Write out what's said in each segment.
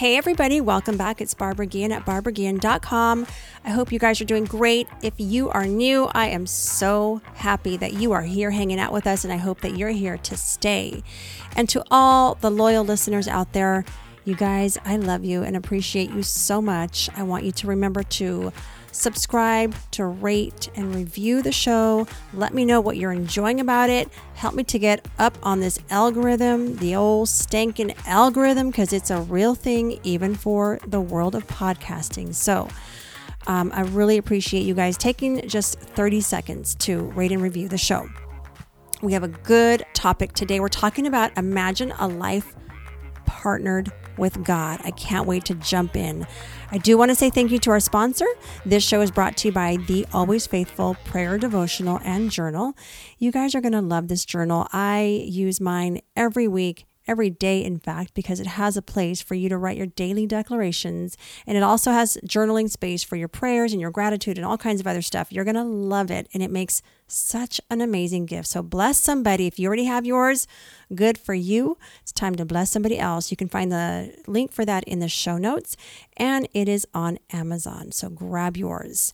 Hey, everybody, welcome back. It's Barbara Guillen at barbaraguillen.com. I hope you guys are doing great. If you are new, I am so happy that you are here hanging out with us, and I hope that you're here to stay. And to all the loyal listeners out there, you guys, I love you and appreciate you so much. I want you to remember to subscribe, to rate and review the show. Let me know what you're enjoying about it. Help me to get up on this algorithm, the old stankin' algorithm, because it's a real thing even for the world of podcasting. So, um, I really appreciate you guys taking just 30 seconds to rate and review the show. We have a good topic today. We're talking about imagine a life partnered with God. I can't wait to jump in. I do want to say thank you to our sponsor. This show is brought to you by the Always Faithful Prayer Devotional and Journal. You guys are going to love this journal. I use mine every week every day, in fact, because it has a place for you to write your daily declarations. And it also has journaling space for your prayers and your gratitude and all kinds of other stuff. You're going to love it. And it makes such an amazing gift. So bless somebody. If you already have yours, good for you. It's time to bless somebody else. You can find the link for that in the show notes, and it is on Amazon. So grab yours.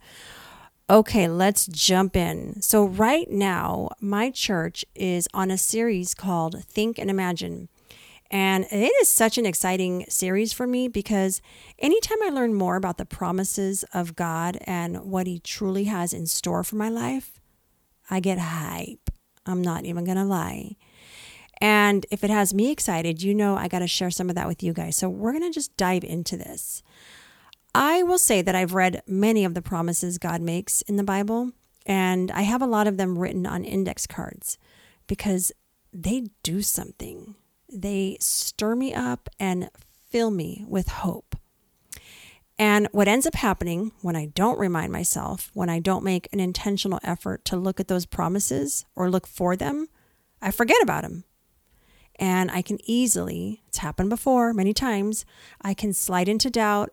Okay, let's jump in. So, right now, my church is on a series called Think and Imagine. And it is such an exciting series for me because anytime I learn more about the promises of God and what He truly has in store for my life, I get hype. I'm not even going to lie. And if it has me excited, you know I got to share some of that with you guys. So we're going to just dive into this. I will say that I've read many of the promises God makes in the Bible, and I have a lot of them written on index cards because they do something they stir me up and fill me with hope. And what ends up happening when I don't remind myself, when I don't make an intentional effort to look at those promises or look for them, I forget about them. And I can easily, it's happened before many times, I can slide into doubt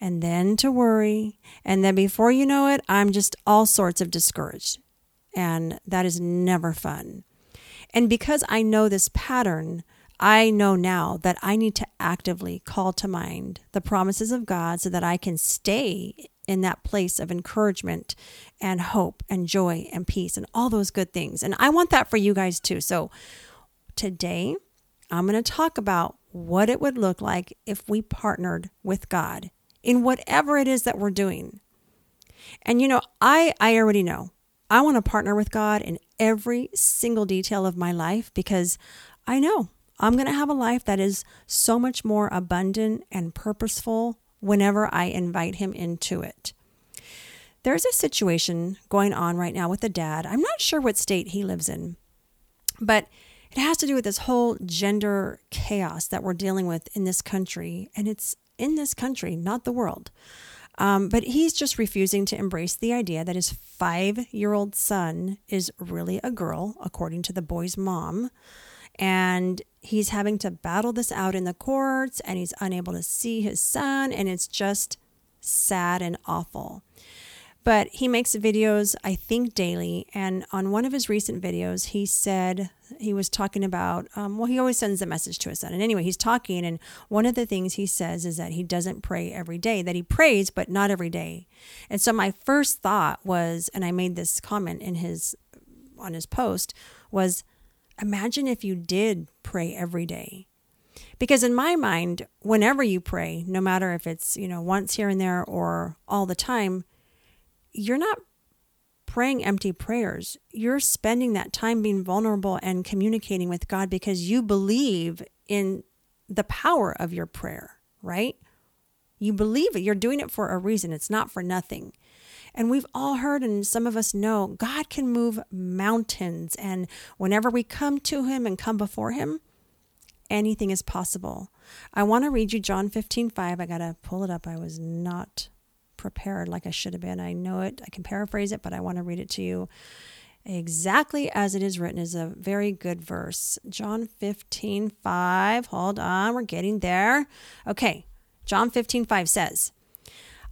and then to worry. And then before you know it, I'm just all sorts of discouraged. And that is never fun. And because I know this pattern, I know now that I need to actively call to mind the promises of God so that I can stay in that place of encouragement and hope and joy and peace and all those good things. And I want that for you guys too. So today, I'm going to talk about what it would look like if we partnered with God in whatever it is that we're doing. And you know, I I already know. I want to partner with God in every single detail of my life because I know I'm going to have a life that is so much more abundant and purposeful whenever I invite him into it. There's a situation going on right now with a dad. I'm not sure what state he lives in, but it has to do with this whole gender chaos that we're dealing with in this country. And it's in this country, not the world. Um, but he's just refusing to embrace the idea that his five year old son is really a girl, according to the boy's mom and he's having to battle this out in the courts and he's unable to see his son and it's just sad and awful. But he makes videos i think daily and on one of his recent videos he said he was talking about um, well he always sends a message to his son. And anyway he's talking and one of the things he says is that he doesn't pray every day that he prays but not every day. And so my first thought was and i made this comment in his on his post was Imagine if you did pray every day. Because in my mind, whenever you pray, no matter if it's, you know, once here and there or all the time, you're not praying empty prayers. You're spending that time being vulnerable and communicating with God because you believe in the power of your prayer, right? You believe it. You're doing it for a reason. It's not for nothing. And we've all heard, and some of us know, God can move mountains. And whenever we come to Him and come before Him, anything is possible. I want to read you John 15 5. I got to pull it up. I was not prepared like I should have been. I know it. I can paraphrase it, but I want to read it to you exactly as it is written is a very good verse. John 15 5. Hold on, we're getting there. Okay. John 15 5 says,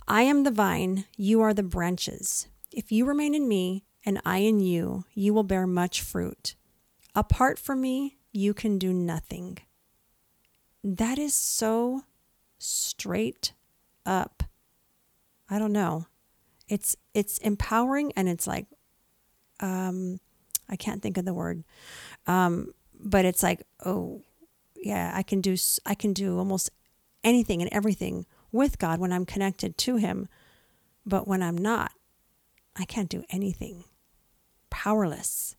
I am the vine, you are the branches. If you remain in me and I in you, you will bear much fruit. Apart from me, you can do nothing. That is so straight up. I don't know. It's it's empowering and it's like um I can't think of the word. Um but it's like, oh, yeah, I can do I can do almost anything and everything with God when I'm connected to him. But when I'm not, I can't do anything. Powerless.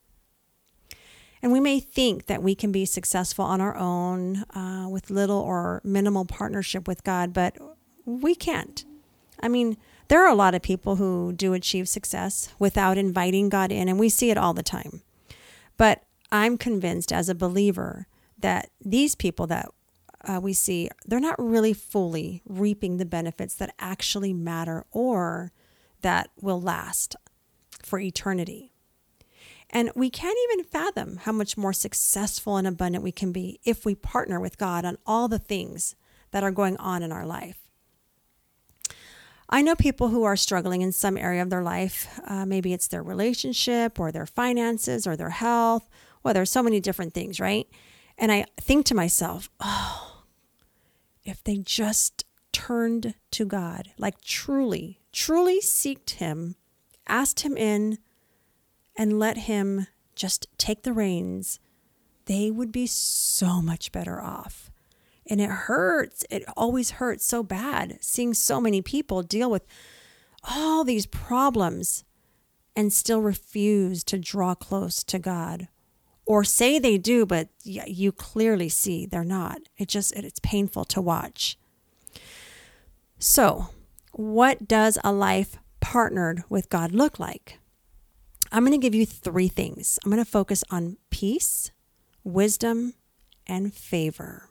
And we may think that we can be successful on our own uh, with little or minimal partnership with God, but we can't. I mean, there are a lot of people who do achieve success without inviting God in, and we see it all the time. But I'm convinced as a believer that these people that uh, we see, they're not really fully reaping the benefits that actually matter or that will last for eternity. And we can't even fathom how much more successful and abundant we can be if we partner with God on all the things that are going on in our life. I know people who are struggling in some area of their life. Uh, maybe it's their relationship or their finances or their health. Well, there's so many different things, right? And I think to myself, oh, if they just turned to God, like truly, truly seeked Him, asked Him in, and let Him just take the reins, they would be so much better off. And it hurts. It always hurts so bad seeing so many people deal with all these problems and still refuse to draw close to God or say they do but you clearly see they're not. It just it's painful to watch. So, what does a life partnered with God look like? I'm going to give you three things. I'm going to focus on peace, wisdom, and favor.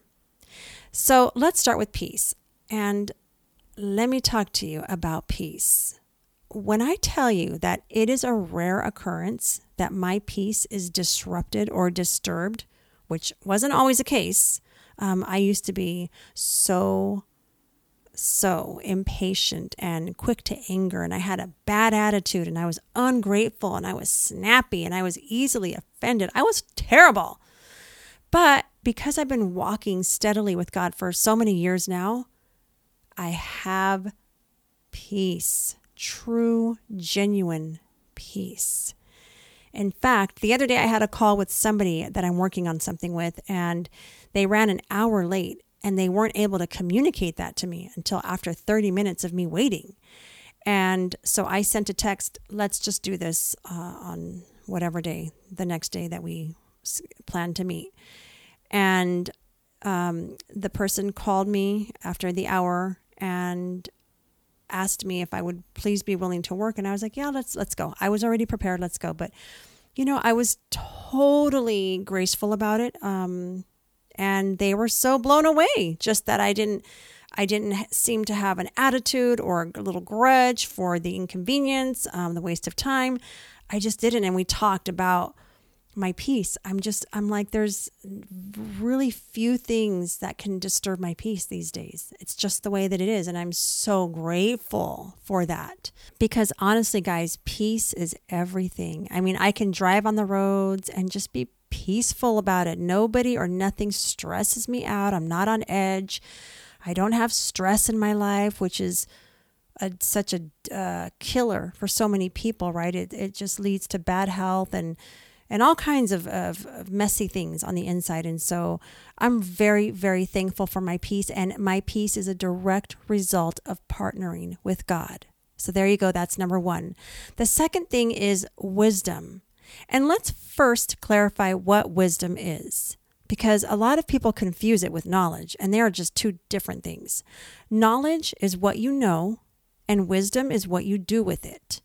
So let's start with peace. And let me talk to you about peace. When I tell you that it is a rare occurrence that my peace is disrupted or disturbed, which wasn't always the case, um, I used to be so, so impatient and quick to anger, and I had a bad attitude, and I was ungrateful, and I was snappy, and I was easily offended. I was terrible. But because I've been walking steadily with God for so many years now, I have peace, true, genuine peace. In fact, the other day I had a call with somebody that I'm working on something with, and they ran an hour late and they weren't able to communicate that to me until after 30 minutes of me waiting. And so I sent a text, let's just do this uh, on whatever day, the next day that we plan to meet. And um, the person called me after the hour and asked me if I would please be willing to work. And I was like, yeah, let's, let's go. I was already prepared. Let's go. But, you know, I was totally graceful about it. Um, and they were so blown away just that I didn't, I didn't seem to have an attitude or a little grudge for the inconvenience, um, the waste of time. I just didn't. And we talked about my peace. I'm just, I'm like, there's really few things that can disturb my peace these days. It's just the way that it is. And I'm so grateful for that. Because honestly, guys, peace is everything. I mean, I can drive on the roads and just be peaceful about it. Nobody or nothing stresses me out. I'm not on edge. I don't have stress in my life, which is a, such a uh, killer for so many people, right? It, it just leads to bad health and and all kinds of, of, of, messy things on the inside. And so I'm very, very thankful for my peace. And my peace is a direct result of partnering with God. So there you go. That's number one. The second thing is wisdom. And let's first clarify what wisdom is. Because a lot of people confuse it with knowledge, and they are just two different things. Knowledge is what you know, and wisdom is what you do with it.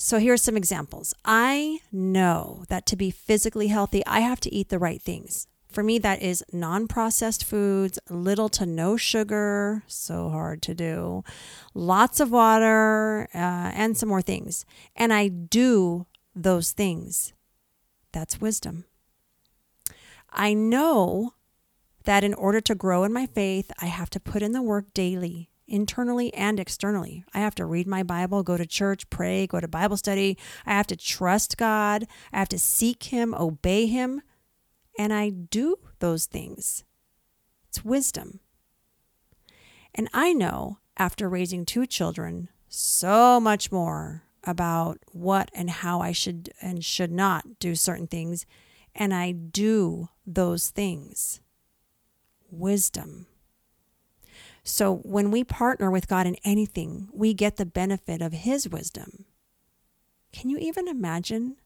So here are some examples. I know that to be physically healthy, I have to eat the right things. For me, that is non processed foods, little to no sugar, so hard to do, lots of water, uh, and some more things. And I do those things. That's wisdom. I know that in order to grow in my faith, I have to put in the work daily internally and externally. I have to read my Bible, go to church, pray, go to Bible study. I have to trust God. I have to seek Him, obey Him. And I do those things. It's wisdom. And I know after raising two children so much more about what and how I should and should not do certain things. And I do those things. Wisdom. So when we partner with God in anything, we get the benefit of His wisdom. Can you even imagine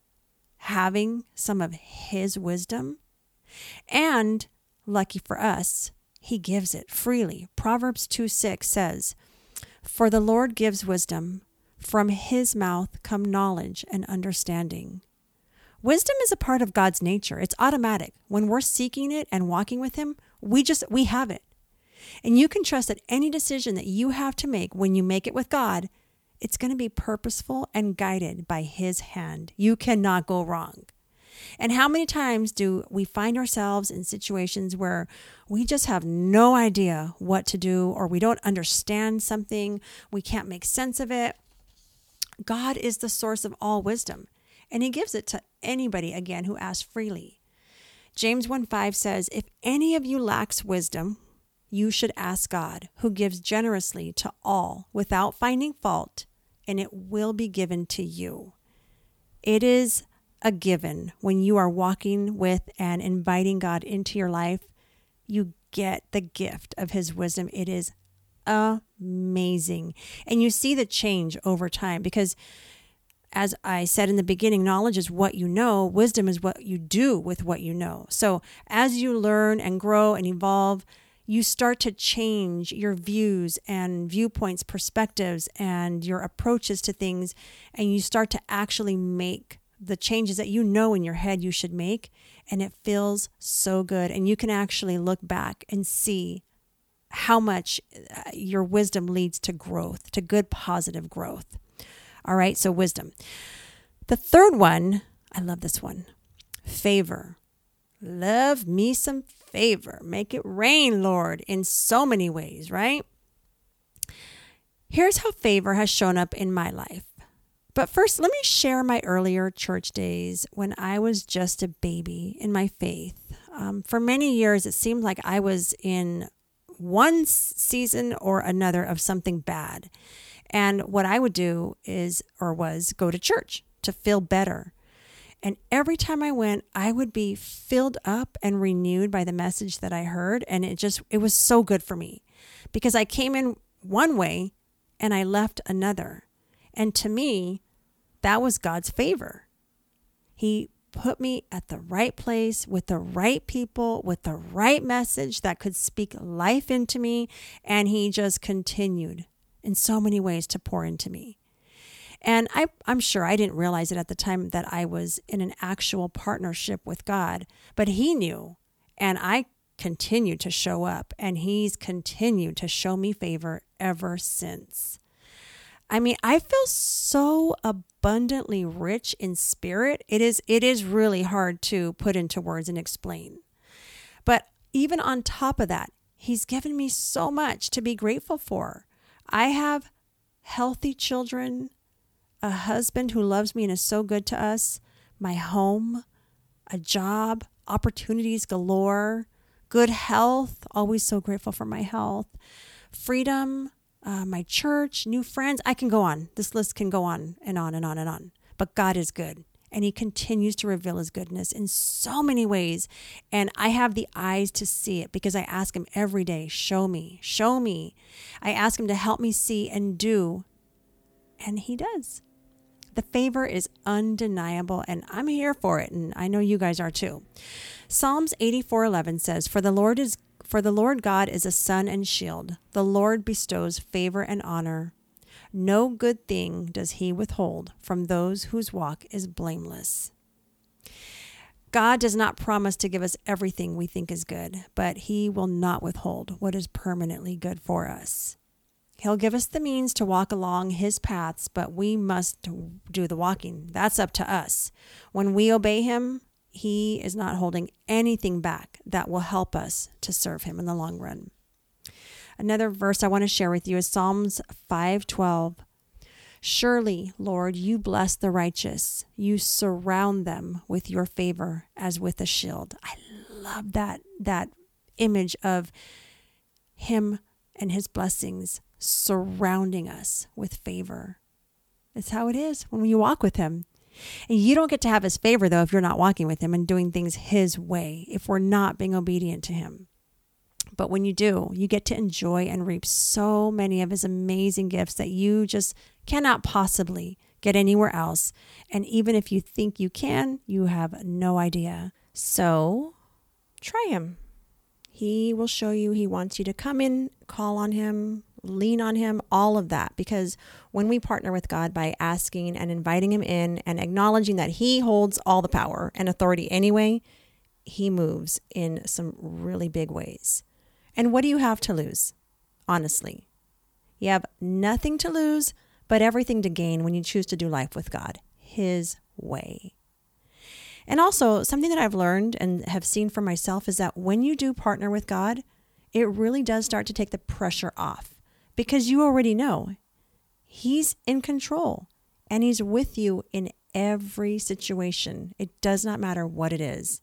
having some of His wisdom? And lucky for us, He gives it freely. Proverbs 2 6 says, For the Lord gives wisdom, from His mouth come knowledge and understanding. Wisdom is a part of God's nature. It's automatic. When we're seeking it and walking with Him, we just, we have it. And you can trust that any decision that you have to make when you make it with God, it's going to be purposeful and guided by His hand. You cannot go wrong. And how many times do we find ourselves in situations where we just have no idea what to do or we don't understand something, we can't make sense of it? God is the source of all wisdom, and He gives it to anybody, again, who asks freely. James 1 5 says, If any of you lacks wisdom, you should ask God, who gives generously to all without finding fault, and it will be given to you. It is a given when you are walking with and inviting God into your life. You get the gift of His wisdom. It is amazing. And you see the change over time because, as I said in the beginning, knowledge is what you know, wisdom is what you do with what you know. So, as you learn and grow and evolve, you start to change your views and viewpoints, perspectives, and your approaches to things, and you start to actually make the changes that you know in your head you should make. And it feels so good. And you can actually look back and see how much uh, your wisdom leads to growth, to good, positive growth. All right, so wisdom. The third one, I love this one favor. Love me some favor. Make it rain, Lord, in so many ways, right? Here's how favor has shown up in my life. But first, let me share my earlier church days when I was just a baby in my faith. Um, for many years, it seemed like I was in one season or another of something bad. And what I would do is, or was, go to church to feel better. And every time I went, I would be filled up and renewed by the message that I heard. And it just, it was so good for me because I came in one way and I left another. And to me, that was God's favor. He put me at the right place with the right people, with the right message that could speak life into me. And He just continued in so many ways to pour into me. And I, I'm sure I didn't realize it at the time that I was in an actual partnership with God, but He knew. And I continued to show up, and He's continued to show me favor ever since. I mean, I feel so abundantly rich in spirit. It is it is really hard to put into words and explain. But even on top of that, he's given me so much to be grateful for. I have healthy children, a husband who loves me and is so good to us, my home, a job, opportunities galore, good health, always so grateful for my health, freedom, uh, my church, new friends. I can go on. This list can go on and on and on and on. But God is good. And He continues to reveal His goodness in so many ways. And I have the eyes to see it because I ask Him every day, show me, show me. I ask Him to help me see and do. And He does. The favor is undeniable, and I'm here for it. And I know you guys are too. Psalms 84:11 says, "For the Lord is for the Lord God is a sun and shield. The Lord bestows favor and honor. No good thing does he withhold from those whose walk is blameless. God does not promise to give us everything we think is good, but he will not withhold what is permanently good for us. He'll give us the means to walk along his paths, but we must do the walking. That's up to us. When we obey him, he is not holding anything back that will help us to serve him in the long run. Another verse I want to share with you is Psalms 5:12. Surely, Lord, you bless the righteous. You surround them with your favor as with a shield. I love that that image of him and his blessings surrounding us with favor. It's how it is when you walk with him. And you don't get to have his favor, though, if you're not walking with him and doing things his way, if we're not being obedient to him. But when you do, you get to enjoy and reap so many of his amazing gifts that you just cannot possibly get anywhere else. And even if you think you can, you have no idea. So try him. He will show you, he wants you to come in, call on him, lean on him, all of that. Because when we partner with God by asking and inviting him in and acknowledging that he holds all the power and authority anyway, he moves in some really big ways. And what do you have to lose? Honestly, you have nothing to lose, but everything to gain when you choose to do life with God, His way. And also, something that I've learned and have seen for myself is that when you do partner with God, it really does start to take the pressure off because you already know He's in control and He's with you in every situation. It does not matter what it is.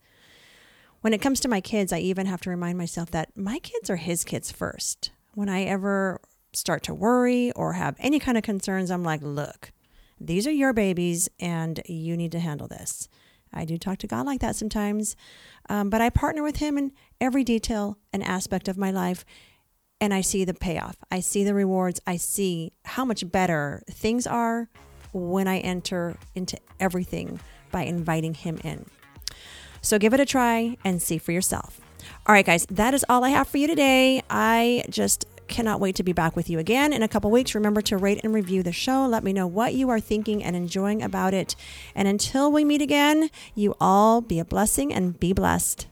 When it comes to my kids, I even have to remind myself that my kids are His kids first. When I ever start to worry or have any kind of concerns, I'm like, look, these are your babies and you need to handle this. I do talk to God like that sometimes, um, but I partner with Him in every detail and aspect of my life, and I see the payoff. I see the rewards. I see how much better things are when I enter into everything by inviting Him in. So give it a try and see for yourself. All right, guys, that is all I have for you today. I just cannot wait to be back with you again in a couple weeks. Remember to rate and review the show. Let me know what you are thinking and enjoying about it. And until we meet again, you all be a blessing and be blessed.